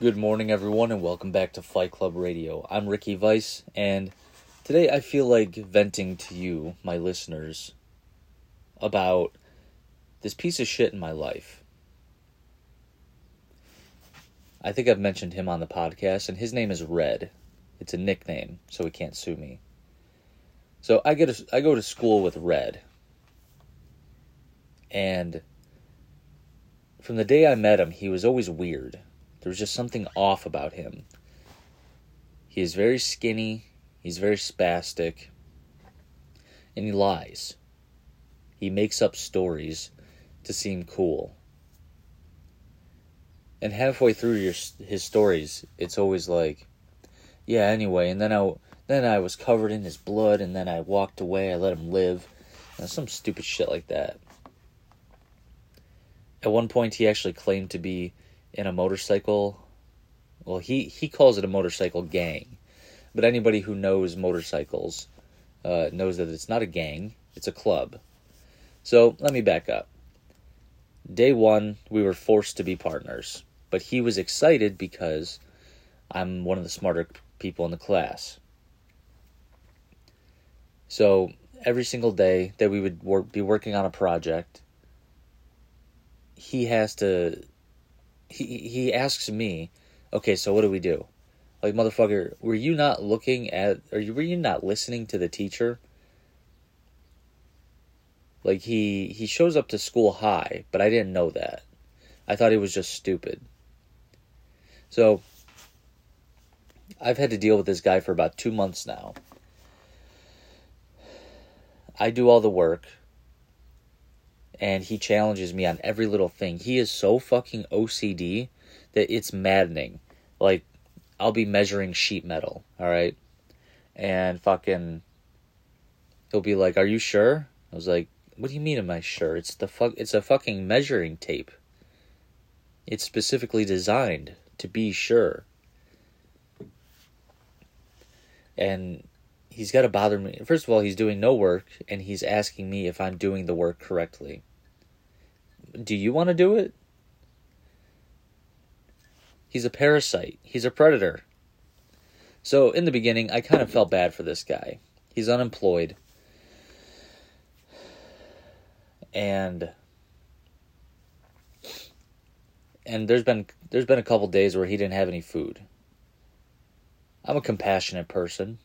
Good morning, everyone, and welcome back to Fight Club Radio. I'm Ricky Weiss, and today I feel like venting to you, my listeners, about this piece of shit in my life. I think I've mentioned him on the podcast, and his name is Red. It's a nickname, so he can't sue me. So I get a, I go to school with Red, and from the day I met him, he was always weird there was just something off about him. He is very skinny, he's very spastic, and he lies. He makes up stories to seem cool. And halfway through your, his stories, it's always like, yeah, anyway, and then I then I was covered in his blood and then I walked away, I let him live. You know, some stupid shit like that. At one point he actually claimed to be in a motorcycle. Well, he he calls it a motorcycle gang, but anybody who knows motorcycles uh, knows that it's not a gang; it's a club. So let me back up. Day one, we were forced to be partners, but he was excited because I'm one of the smarter people in the class. So every single day that we would be working on a project, he has to he he asks me, okay, so what do we do? Like motherfucker, were you not looking at or were you not listening to the teacher? Like he he shows up to school high, but I didn't know that. I thought he was just stupid. So I've had to deal with this guy for about 2 months now. I do all the work and he challenges me on every little thing. He is so fucking OCD that it's maddening. Like, I'll be measuring sheet metal, all right? And fucking, he'll be like, "Are you sure?" I was like, "What do you mean? Am I sure? It's the fuck. It's a fucking measuring tape. It's specifically designed to be sure." And he's got to bother me. First of all, he's doing no work, and he's asking me if I'm doing the work correctly do you want to do it? He's a parasite. He's a predator. So in the beginning, I kind of felt bad for this guy. He's unemployed. And and there's been there's been a couple days where he didn't have any food. I'm a compassionate person.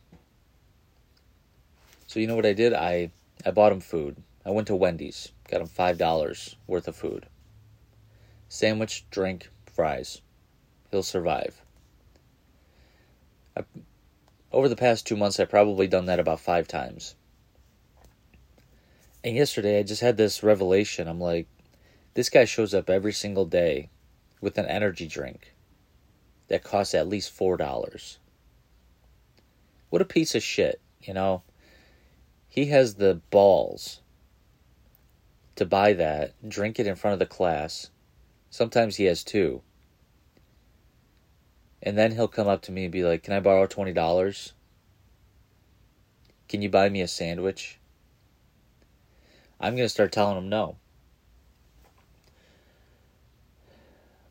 So you know what I did? I I bought him food. I went to Wendy's, got him $5 worth of food. Sandwich, drink, fries. He'll survive. I, over the past two months, I've probably done that about five times. And yesterday, I just had this revelation. I'm like, this guy shows up every single day with an energy drink that costs at least $4. What a piece of shit, you know? He has the balls to buy that, drink it in front of the class. Sometimes he has two. And then he'll come up to me and be like, Can I borrow $20? Can you buy me a sandwich? I'm going to start telling him no.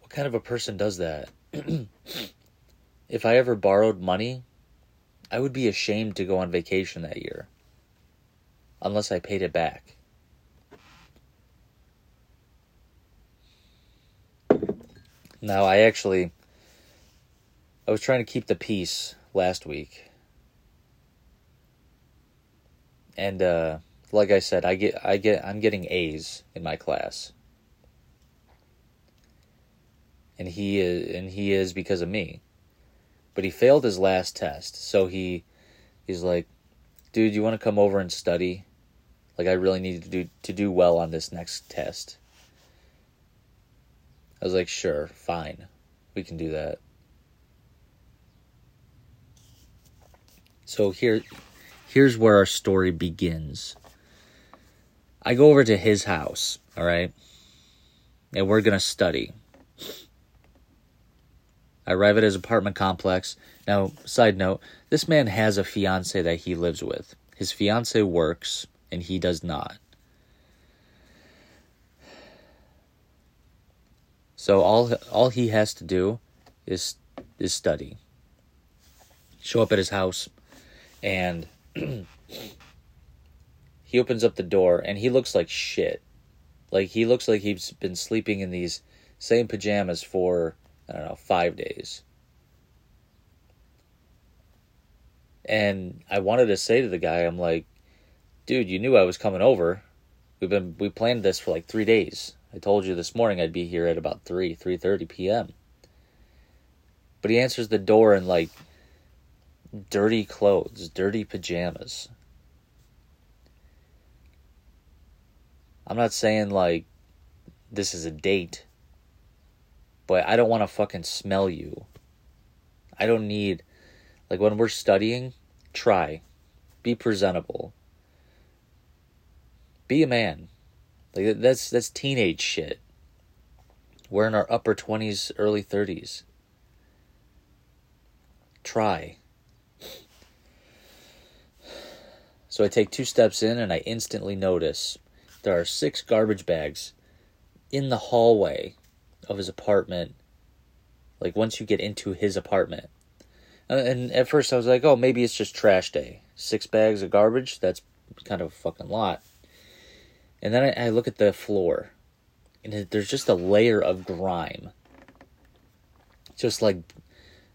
What kind of a person does that? if I ever borrowed money, I would be ashamed to go on vacation that year. Unless I paid it back. Now, I actually I was trying to keep the peace last week. And uh like I said, I get I get I'm getting A's in my class. And he is and he is because of me. But he failed his last test. So he he's like, "Dude, you want to come over and study? Like I really need to do to do well on this next test." I was like, sure, fine. We can do that. So here here's where our story begins. I go over to his house, all right? And we're going to study. I arrive at his apartment complex. Now, side note, this man has a fiance that he lives with. His fiance works and he does not. So all all he has to do is is study. Show up at his house, and he opens up the door, and he looks like shit. Like he looks like he's been sleeping in these same pajamas for I don't know five days. And I wanted to say to the guy, I'm like, dude, you knew I was coming over. We've been we planned this for like three days. I told you this morning I'd be here at about three, three thirty p.m. But he answers the door in like dirty clothes, dirty pajamas. I'm not saying like this is a date, but I don't want to fucking smell you. I don't need like when we're studying, try. Be presentable. Be a man. Like that's that's teenage shit. We're in our upper 20s, early 30s. Try. So I take two steps in and I instantly notice there are six garbage bags in the hallway of his apartment. Like once you get into his apartment. Uh, and at first I was like, oh, maybe it's just trash day. Six bags of garbage? That's kind of a fucking lot. And then I, I look at the floor, and it, there's just a layer of grime. Just like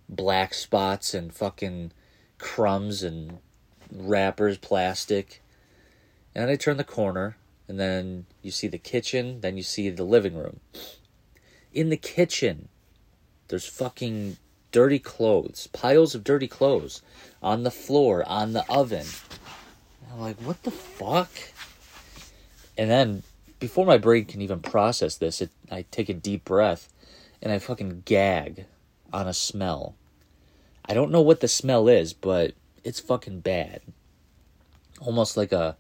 black spots and fucking crumbs and wrappers, plastic. And then I turn the corner, and then you see the kitchen, then you see the living room. In the kitchen, there's fucking dirty clothes, piles of dirty clothes on the floor, on the oven. And I'm like, what the fuck? And then before my brain can even process this, it, I take a deep breath and I fucking gag on a smell. I don't know what the smell is, but it's fucking bad. Almost like a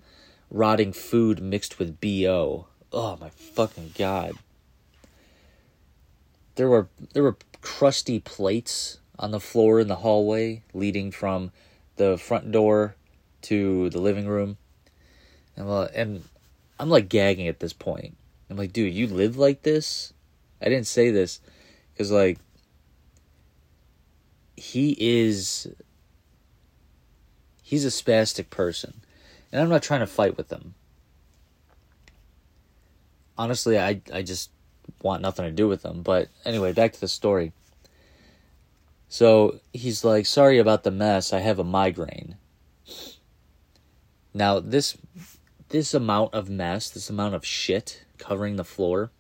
rotting food mixed with BO. Oh my fucking god. There were there were crusty plates on the floor in the hallway leading from the front door to the living room. And, well, and I'm like gagging at this point. I'm like, dude, you live like this? I didn't say this because, like, he is. He's a spastic person. And I'm not trying to fight with him. Honestly, I, I just want nothing to do with him. But anyway, back to the story. So he's like, sorry about the mess. I have a migraine. Now, this this amount of mess, this amount of shit covering the floor,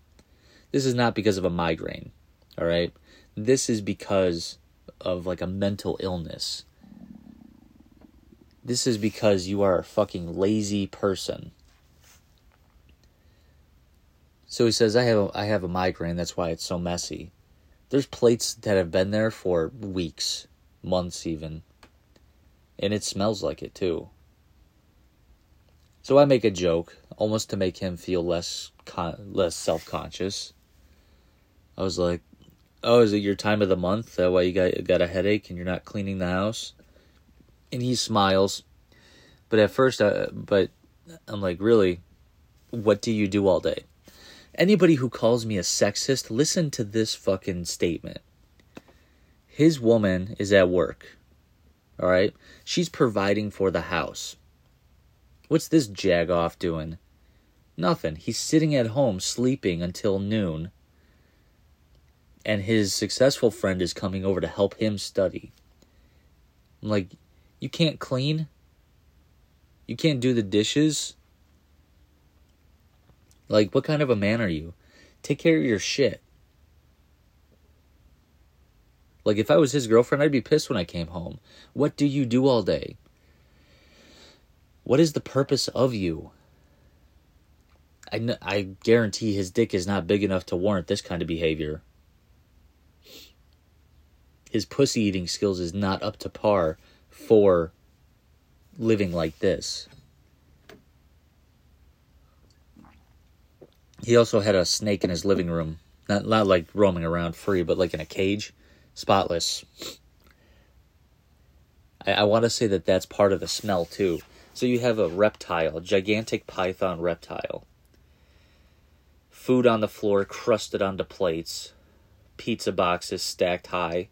this is not because of a migraine. All right? This is because of like a mental illness. This is because you are a fucking lazy person. So he says, I have a, I have a migraine, that's why it's so messy. There's plates that have been there for weeks, months even. And it smells like it too. So I make a joke, almost to make him feel less con- less self conscious. I was like, "Oh, is it your time of the month? That why you got got a headache and you're not cleaning the house?" And he smiles, but at first, I, but I'm like, "Really? What do you do all day?" Anybody who calls me a sexist, listen to this fucking statement. His woman is at work. All right? She's providing for the house. What's this jagoff doing? Nothing. He's sitting at home sleeping until noon. And his successful friend is coming over to help him study. I'm like, you can't clean? You can't do the dishes? Like, what kind of a man are you? Take care of your shit. Like, if I was his girlfriend, I'd be pissed when I came home. What do you do all day? What is the purpose of you? I, I guarantee his dick is not big enough to warrant this kind of behavior. His pussy eating skills is not up to par for living like this. He also had a snake in his living room. Not, not like roaming around free, but like in a cage. Spotless. I, I want to say that that's part of the smell too. So you have a reptile, gigantic python reptile. Food on the floor, crusted onto plates. pizza boxes stacked high,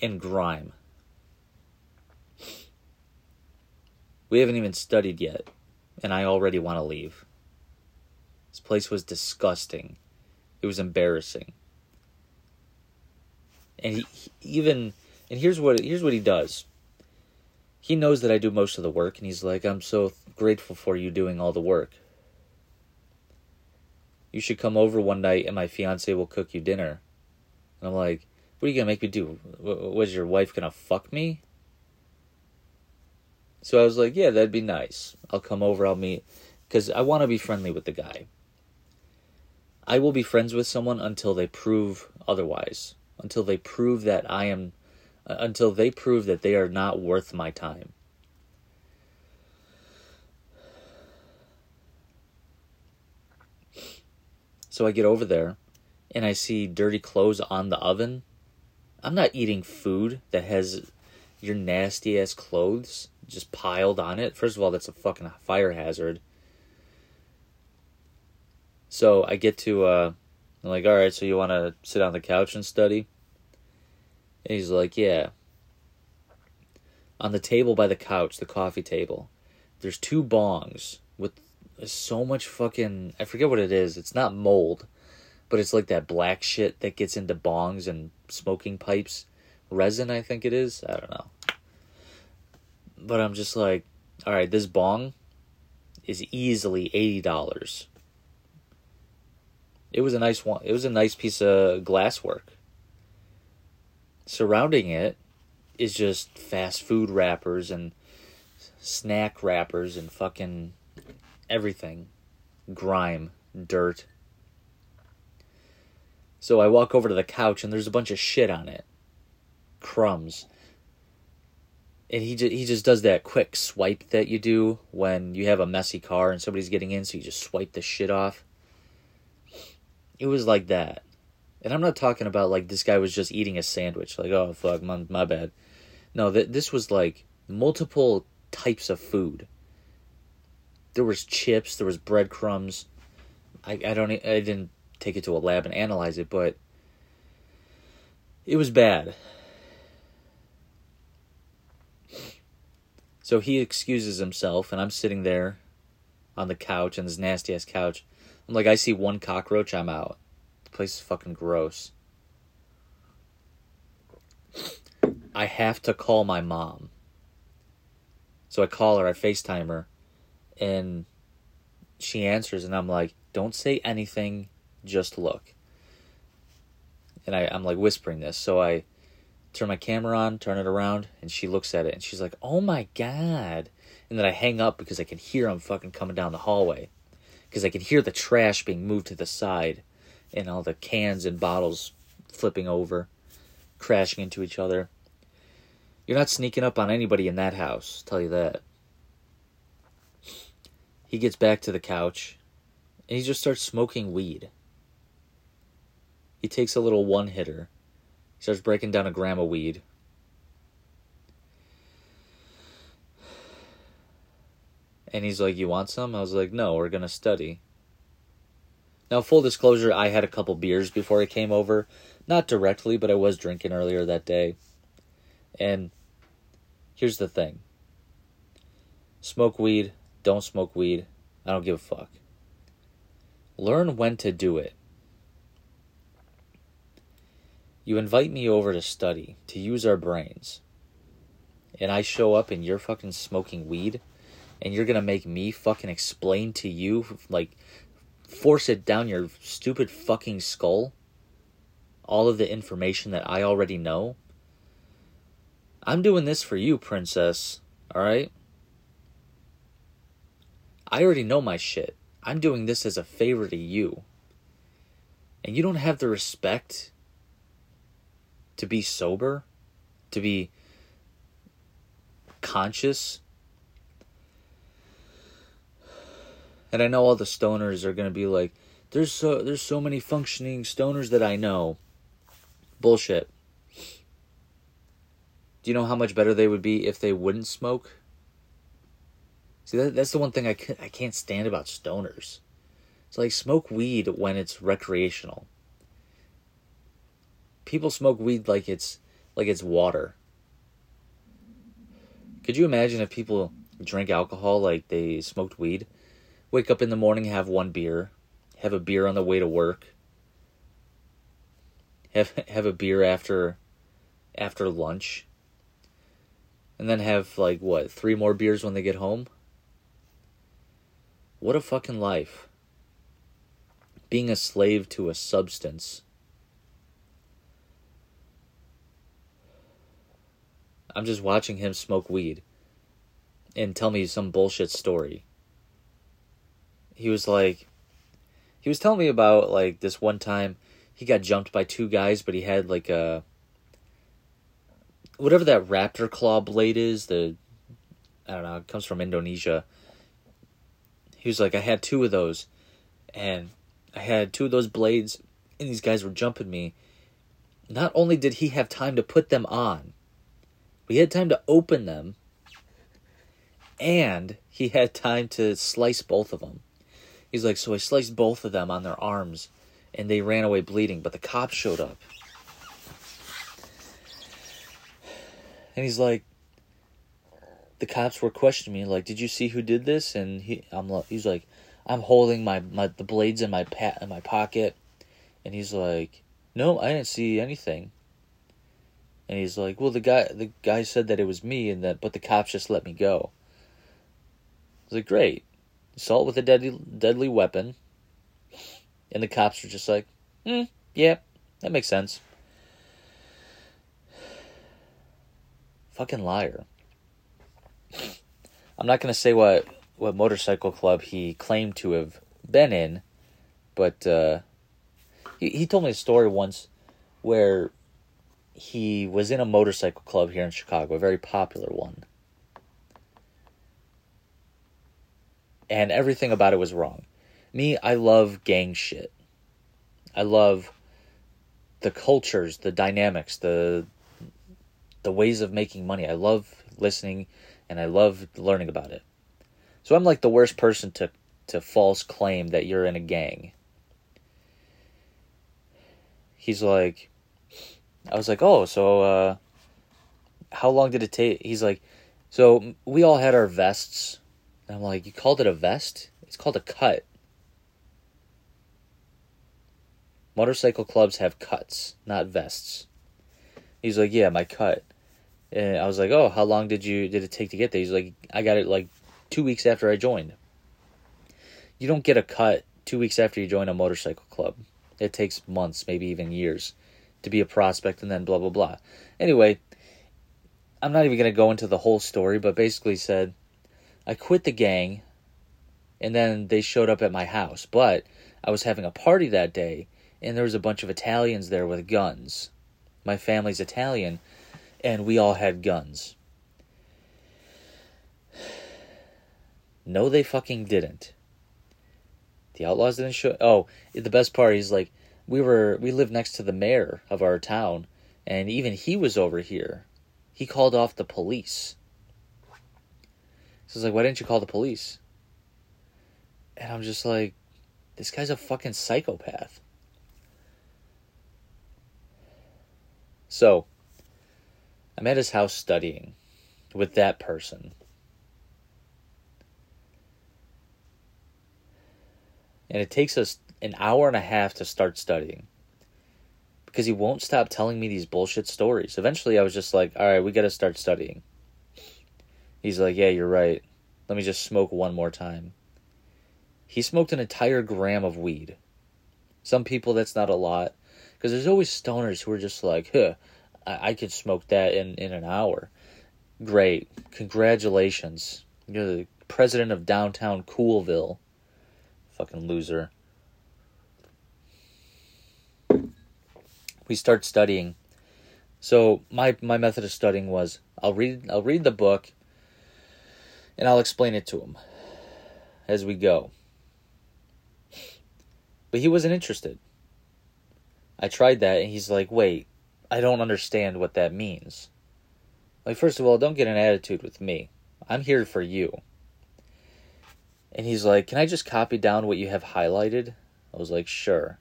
and grime. We haven't even studied yet, and I already want to leave. This place was disgusting. It was embarrassing. And he, he even and here's what here's what he does. He knows that I do most of the work and he's like, "I'm so grateful for you doing all the work. You should come over one night and my fiance will cook you dinner." And I'm like, "What are you going to make me do? Was your wife going to fuck me?" So I was like, "Yeah, that'd be nice. I'll come over, I'll meet cuz I want to be friendly with the guy." I will be friends with someone until they prove otherwise, until they prove that I am, until they prove that they are not worth my time. So I get over there and I see dirty clothes on the oven. I'm not eating food that has your nasty ass clothes just piled on it. First of all, that's a fucking fire hazard. So I get to, uh, I'm like, all right, so you want to sit on the couch and study? And he's like, yeah. On the table by the couch, the coffee table, there's two bongs with so much fucking, I forget what it is. It's not mold, but it's like that black shit that gets into bongs and smoking pipes. Resin, I think it is. I don't know. But I'm just like, all right, this bong is easily $80 it was a nice one. It was a nice piece of glasswork. Surrounding it is just fast food wrappers and snack wrappers and fucking everything. Grime, dirt. So I walk over to the couch and there's a bunch of shit on it. Crumbs. And he just, he just does that quick swipe that you do when you have a messy car and somebody's getting in, so you just swipe the shit off. It was like that. And I'm not talking about like this guy was just eating a sandwich, like, oh, fuck, my, my bad. No, th- this was like multiple types of food. There was chips, there was breadcrumbs. I, I don't, I didn't take it to a lab and analyze it, but it was bad. So he excuses himself, and I'm sitting there on the couch, on this nasty ass couch, I'm like, I see one cockroach, I'm out. Place is fucking gross. I have to call my mom. So I call her, I FaceTime her, and she answers, and I'm like, don't say anything, just look. And I, I'm like whispering this, so I turn my camera on, turn it around, and she looks at it, and she's like, oh my god. And then I hang up because I can hear him fucking coming down the hallway because I can hear the trash being moved to the side and all the cans and bottles flipping over, crashing into each other. You're not sneaking up on anybody in that house, tell you that. He gets back to the couch and he just starts smoking weed. He takes a little one hitter. He starts breaking down a gram of weed. And he's like, You want some? I was like, No, we're going to study. Now, full disclosure, I had a couple beers before I came over. Not directly, but I was drinking earlier that day. And here's the thing smoke weed, don't smoke weed. I don't give a fuck. Learn when to do it. You invite me over to study, to use our brains. And I show up and you're fucking smoking weed and you're gonna make me fucking explain to you, like, force it down your stupid fucking skull, all of the information that I already know. I'm doing this for you, princess, alright? I already know my shit. I'm doing this as a favor to you. And you don't have the respect to be sober, to be conscious And I know all the stoners are to be like, there's so there's so many functioning stoners that I know. Bullshit. Do you know how much better they would be if they wouldn't smoke? See, that, that's the one thing I, I can't stand about stoners. It's like smoke weed when it's recreational. People smoke weed like it's like it's water. Could you imagine if people drink alcohol like they smoked weed? Wake up in the morning, have one beer, have a beer on the way to work, have have a beer after after lunch, and then have like what three more beers when they get home. What a fucking life! Being a slave to a substance. I'm just watching him smoke weed and tell me some bullshit story. He was like, he was telling me about like this one time he got jumped by two guys, but he had like a whatever that raptor claw blade is. The I don't know, it comes from Indonesia. He was like, I had two of those, and I had two of those blades, and these guys were jumping me. Not only did he have time to put them on, we had time to open them, and he had time to slice both of them. He's like, so I sliced both of them on their arms, and they ran away bleeding, but the cops showed up. And he's like, the cops were questioning me, like, did you see who did this? And he, I'm, he's like, I'm holding my, my the blades in my pat in my pocket, and he's like, no, I didn't see anything. And he's like, "Well, the guy the guy said that it was me, and that but the cops just let me go." I was like, "Great, assault with a deadly deadly weapon," and the cops were just like, "Hmm, yeah, that makes sense." Fucking liar. I'm not gonna say what what motorcycle club he claimed to have been in, but uh, he he told me a story once where he was in a motorcycle club here in Chicago, a very popular one. And everything about it was wrong. Me, I love gang shit. I love the cultures, the dynamics, the the ways of making money. I love listening and I love learning about it. So I'm like the worst person to to false claim that you're in a gang. He's like I was like, oh, so uh, how long did it take? He's like, so we all had our vests. And I'm like, you called it a vest? It's called a cut. Motorcycle clubs have cuts, not vests. He's like, yeah, my cut. And I was like, oh, how long did you did it take to get there? He's like, I got it like two weeks after I joined. You don't get a cut two weeks after you join a motorcycle club. It takes months, maybe even years to be a prospect and then blah blah blah. Anyway, I'm not even to go into the whole story, but basically said I quit the gang and then they showed up at my house, but I was having a party that day and there was a bunch of Italians there with guns. My family's Italian and we all had guns. No, they fucking didn't. The outlaws didn't show. Oh, the best part is like, we were we lived next to the mayor of our town, and even he was over here. He called off the police. So I was like, why didn't you call the police? And I'm just like, this guy's a fucking psychopath. So, I'm at his house studying with that person. And it takes us an hour and a half to start studying because he won't stop telling me these bullshit stories. Eventually, I was just like, all right, we got to start studying. He's like, yeah, you're right. Let me just smoke one more time. He smoked an entire gram of weed. Some people, that's not a lot. Because there's always stoners who are just like, huh, I, I could smoke that in, in an hour. Great. Congratulations. You're the president of downtown Coolville. Fucking loser. we start studying. So my my method of studying was I'll read I'll read the book and I'll explain it to him as we go. But he wasn't interested. I tried that and he's like, "Wait, I don't understand what that means." Like first of all, don't get an attitude with me. I'm here for you. And he's like, Can I just copy down what you have highlighted? I was like, Sure.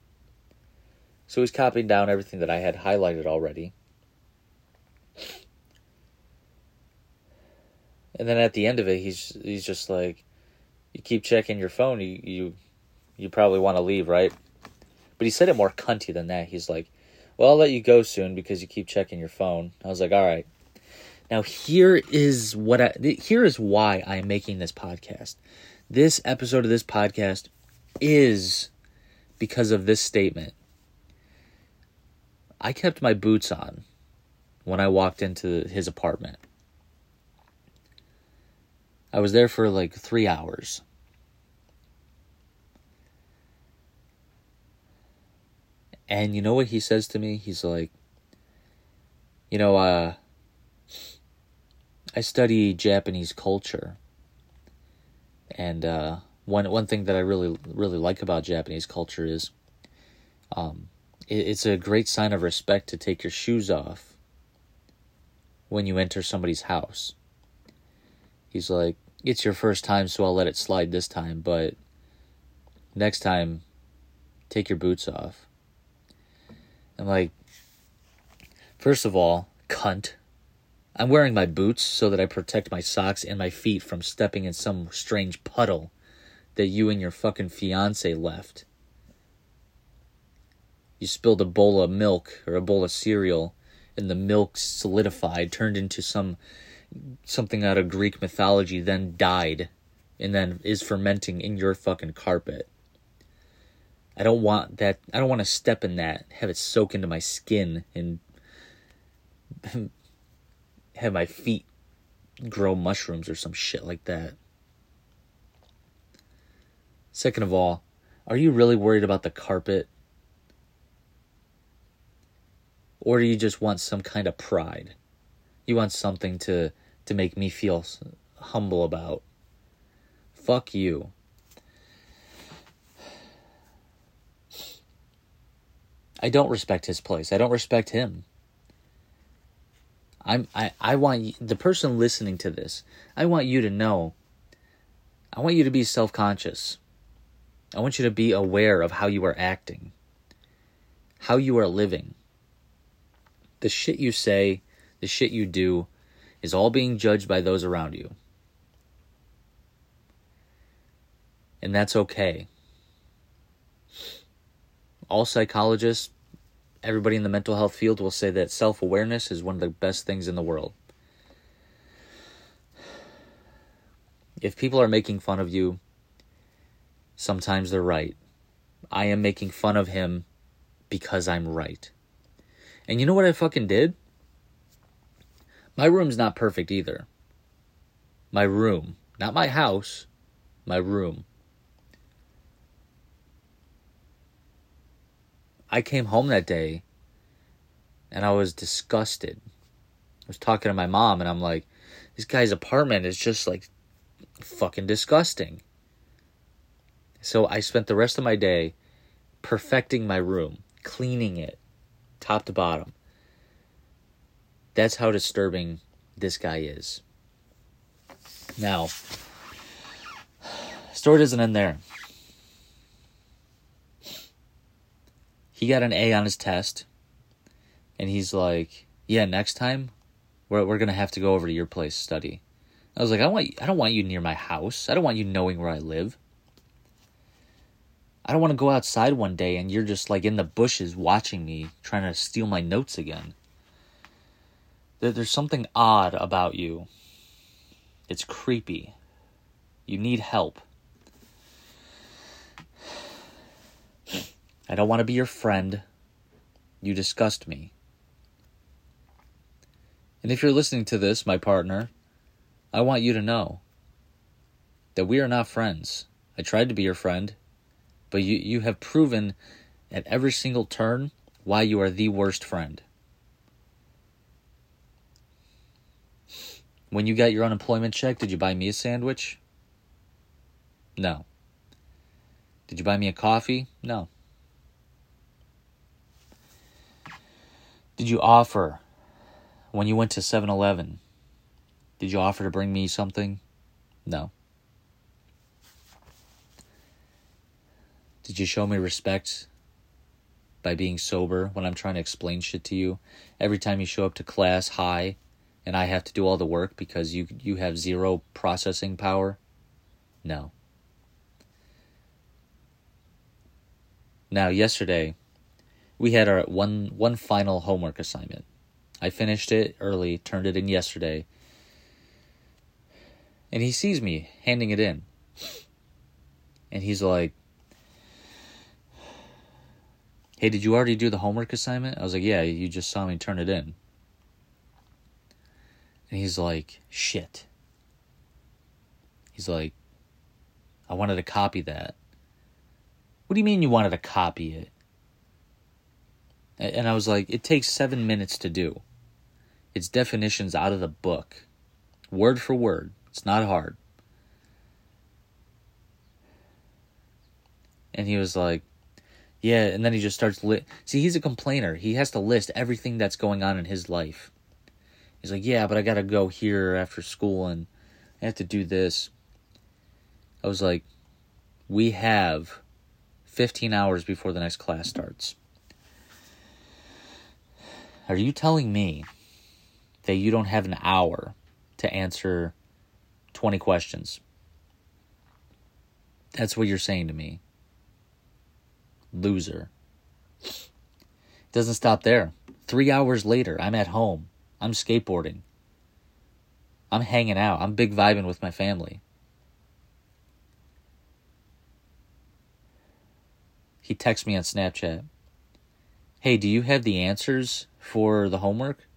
So he's copying down everything that I had highlighted already. And then at the end of it, he's he's just like, "You keep checking your phone. You you you probably want to leave, right?" But he said it more cunty than that. He's like, "Well, I'll let you go soon because you keep checking your phone." I was like, "All right." Now here is what I here is why I am making this podcast. This episode of this podcast is because of this statement. I kept my boots on when I walked into his apartment. I was there for like three hours. And you know what he says to me? He's like, you know, uh, I study Japanese culture. And uh, one one thing that I really really like about Japanese culture is um, it, it's a great sign of respect to take your shoes off when you enter somebody's house. He's like, it's your first time, so I'll let it slide this time, but next time, take your boots off. I'm like, first of all, cunt. I'm wearing my boots so that I protect my socks and my feet from stepping in some strange puddle that you and your fucking fiance left. You spilled a bowl of milk or a bowl of cereal, and the milk solidified, turned into some something out of Greek mythology, then died, and then is fermenting in your fucking carpet. I don't want that. I don't want to step in that, have it soak into my skin, and have my feet grow mushrooms or some shit like that. Second of all, are you really worried about the carpet? Or do you just want some kind of pride? You want something to to make me feel humble about. Fuck you. I don't respect his place. I don't respect him. I'm I I want the person listening to this. I want you to know. I want you to be self-conscious. I want you to be aware of how you are acting. How you are living. The shit you say, the shit you do is all being judged by those around you. And that's okay. All psychologists everybody in the mental health field will say that self awareness is one of the best things in the world. If people are making fun of you, sometimes they're right. I am making fun of him because I'm right. And you know what I fucking did? My room's not perfect either. My room, not my house, my room. I came home that day and I was disgusted. I was talking to my mom and I'm like, this guy's apartment is just like fucking disgusting. So I spent the rest of my day perfecting my room, cleaning it top to bottom. That's how disturbing this guy is. Now, story doesn't end there. he got an A on his test, and he's like, "Yeah, next time, we're we're gonna have to go over to your place study." I was like, "I want I don't want you near my house. I don't want you knowing where I live. I don't want to go outside one day and you're just like in the bushes watching me, trying to steal my notes again." There's something odd about you. It's creepy. You need help. I don't want to be your friend. You disgust me. And if you're listening to this, my partner, I want you to know that we are not friends. I tried to be your friend, but you, you have proven at every single turn why you are the worst friend. When you got your unemployment check, did you buy me a sandwich? No. Did you buy me a coffee? No. Did you offer when you went to 7 Eleven? Did you offer to bring me something? No. Did you show me respect by being sober when I'm trying to explain shit to you? Every time you show up to class high and I have to do all the work because you you have zero processing power? No. Now, yesterday we had our one one final homework assignment. I finished it early, turned it in yesterday. And he sees me handing it in. And he's like, Hey, did you already do the homework assignment? I was like, Yeah, you just saw me turn it in. And he's like, Shit. He's like, I wanted to copy that. What do you mean you wanted to copy it? And I was like, It takes seven minutes to do. It's definitions out of the book, word for word. It's not hard. And he was like, yeah, and then he just starts lit. See, he's a complainer. He has to list everything that's going on in his life. He's like, yeah, but I gotta go here after school and I have to do this. I was like, we have 15 hours before the next class starts. Are you telling me that you don't have an hour to answer 20 questions? That's what you're saying to me loser. It Doesn't stop there. Three hours later, I'm at home. I'm skateboarding. I'm hanging out. I'm big vibing with my family. He texts me on Snapchat. Hey, do you have the answers for the homework?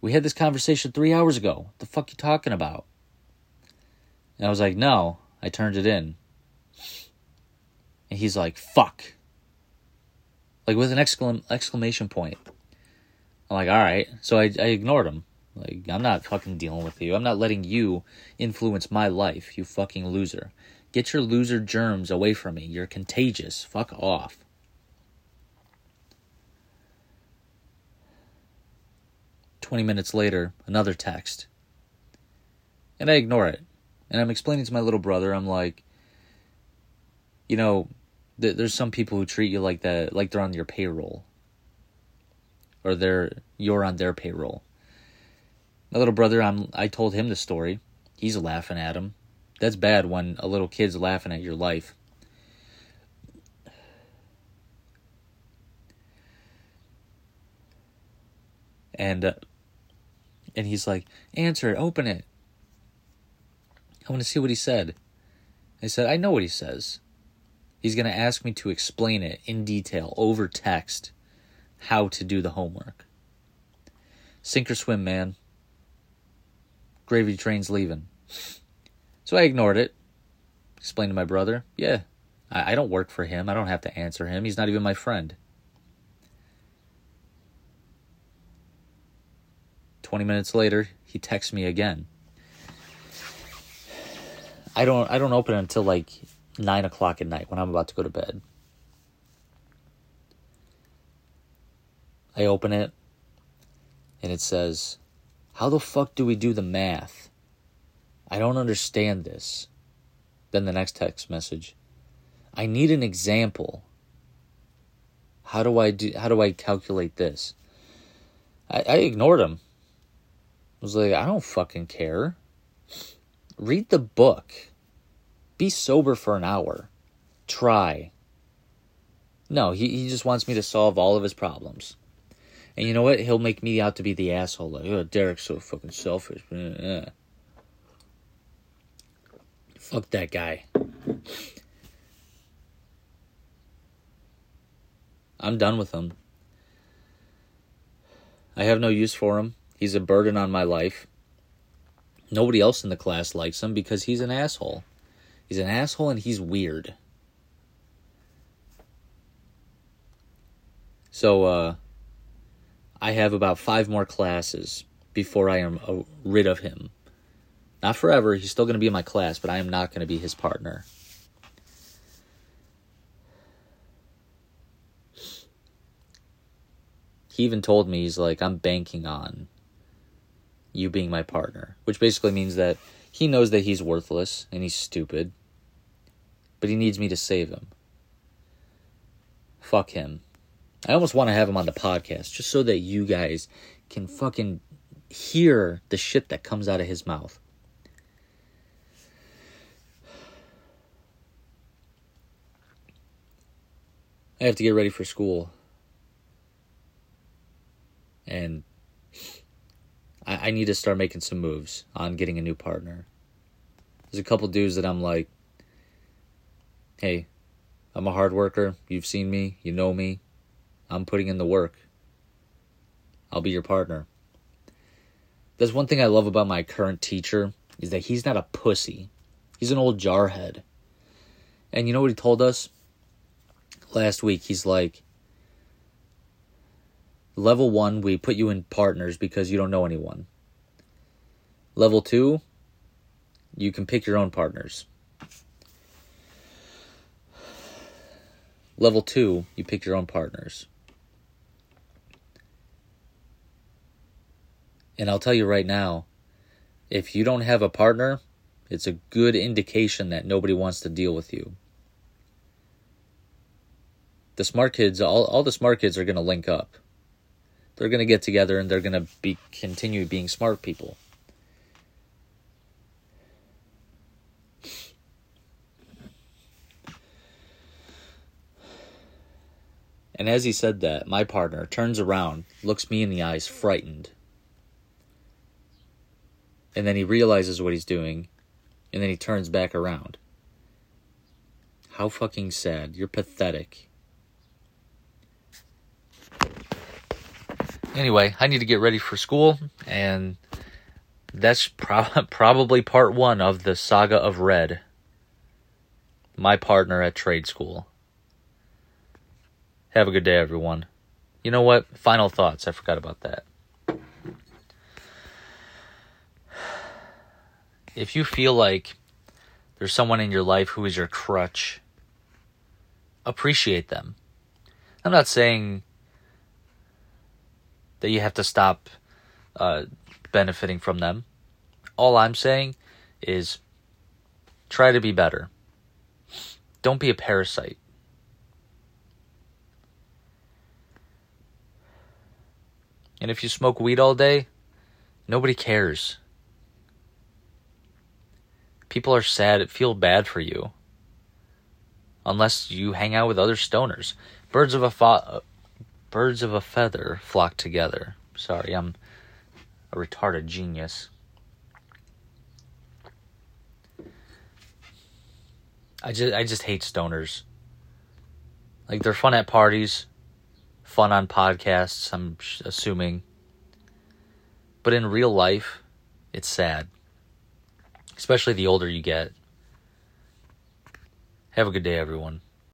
We had this conversation three hours ago. What the fuck you talking about? And I was like, no, I turned it in. And he's like, fuck. Like with an exclam- exclamation point. I'm like, all right. So I, I ignored him. Like, I'm not fucking dealing with you. I'm not letting you influence my life, you fucking loser. Get your loser germs away from me. You're contagious. Fuck off. Twenty minutes later, another text. And I ignore it. And I'm explaining to my little brother, I'm like, you know, th- there's some people who treat you like that, like they're on your payroll, or they're you're on their payroll. My little brother, I'm I told him the story. He's laughing at him. That's bad when a little kid's laughing at your life. And uh, and he's like, "Answer it, open it." I want to see what he said. I said, "I know what he says." He's going to ask me to explain it in detail over text how to do the homework. Sink or swim, man. Gravy train's leaving. So I ignored it. Explained to my brother, yeah, I, I don't work for him. I don't have to answer him. He's not even my friend. 20 minutes later, he texts me again. I don't I don't open it until like nine o'clock at night when I'm about to go to bed. I open it and it says, How the fuck do we do the math? I don't understand this. Then the next text message, I need an example. How do I do how do I calculate this? I, I ignored him. I was like, I don't fucking care. Read the book. Be sober for an hour. Try. No, he, he just wants me to solve all of his problems. And you know what? He'll make me out to be the asshole. Like, oh, Derek's so fucking selfish. Fuck that guy. I'm done with him. I have no use for him. He's a burden on my life. Nobody else in the class likes him because he's an asshole. He's an asshole and he's weird. So, uh, I have about five more classes before I am uh, rid of him. Not forever, he's still going to be in my class, but I am not going to be his partner. He even told me, he's like, I'm banking on you being my partner, which basically means that he knows that he's worthless and he's stupid, but he needs me to save him. fuck him. I almost want to have him on the podcast just so that you guys can fucking hear the shit that comes out of his mouth. I have to get ready for school. And I, I need to start making some moves on getting a new partner. There's a couple dudes that I'm like, hey, I'm a hard worker. You've seen me. You know me. I'm putting in the work. I'll be your partner. There's one thing I love about my current teacher is that he's not a pussy. He's an old jarhead. And you know what he told us? Last week, he's like, Level one, we put you in partners because you don't know anyone. Level two, you can pick your own partners. Level two, you pick your own partners. And I'll tell you right now, if you don't have a partner, it's a good indication that nobody wants to deal with you. The smart kids, all, all the smart kids are going to link up they're going to get together and they're going to be continue being smart people. And as he said that, my partner turns around, looks me in the eyes, frightened. And then he realizes what he's doing, and then he turns back around. How fucking sad. You're pathetic. anyway, I need to get ready for school, and that's pro- probably part one of the saga of Red, my partner at trade school. Have a good day, everyone. You know what? Final thoughts. I forgot about that. If you feel like there's someone in your life who is your crutch, appreciate them. I'm not saying that you have to stop uh, benefiting from them. All I'm saying is try to be better. Don't be a parasite. And if you smoke weed all day, nobody cares. People are sad, it feel bad for you. Unless you hang out with other stoners. Birds of a fa- birds of a feather flock together. Sorry, I'm a retarded genius. I just I just hate stoners. Like they're fun at parties, fun on podcasts, I'm assuming. But in real life, it's sad. Especially the older you get. Have a good day everyone.